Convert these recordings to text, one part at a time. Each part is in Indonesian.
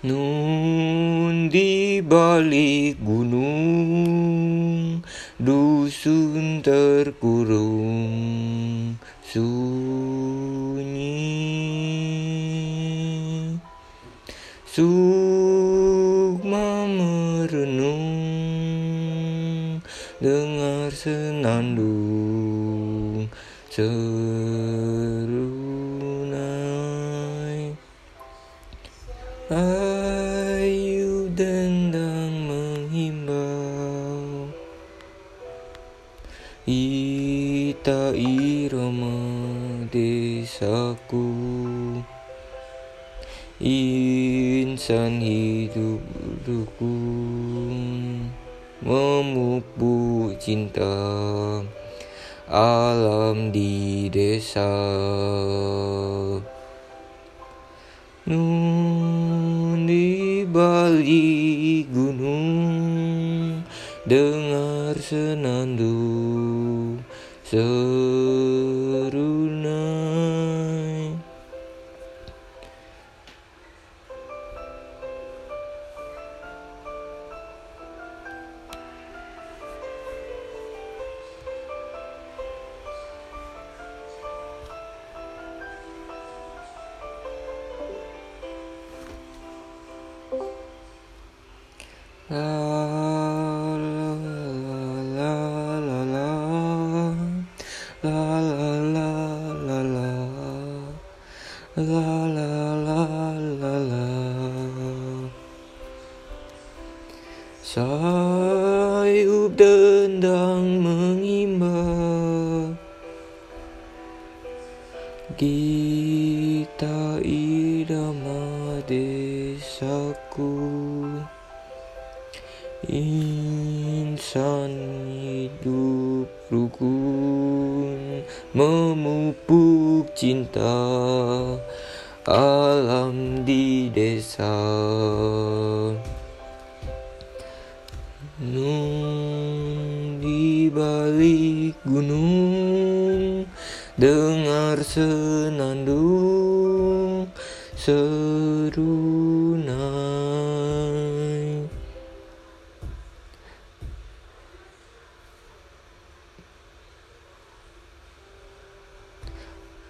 Nun di balik gunung Dusun terkurung Sunyi. Sukma merenung Dengar senandung Serunai Ita irama desaku. Insan hidup rukun Memupuk cinta. Alam di desa. Nun di balik gunung. Dengar senandung serunai. La la la la la la. La la la la la. Sayup dendang mengimbau Gita irama desaku. Insan hidup rukun Memupuk cinta Alam di desa. Nun di balik gunung Dengar senandung serunai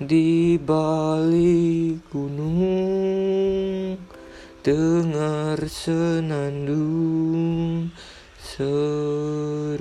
di balik gunung dengar senandung seruna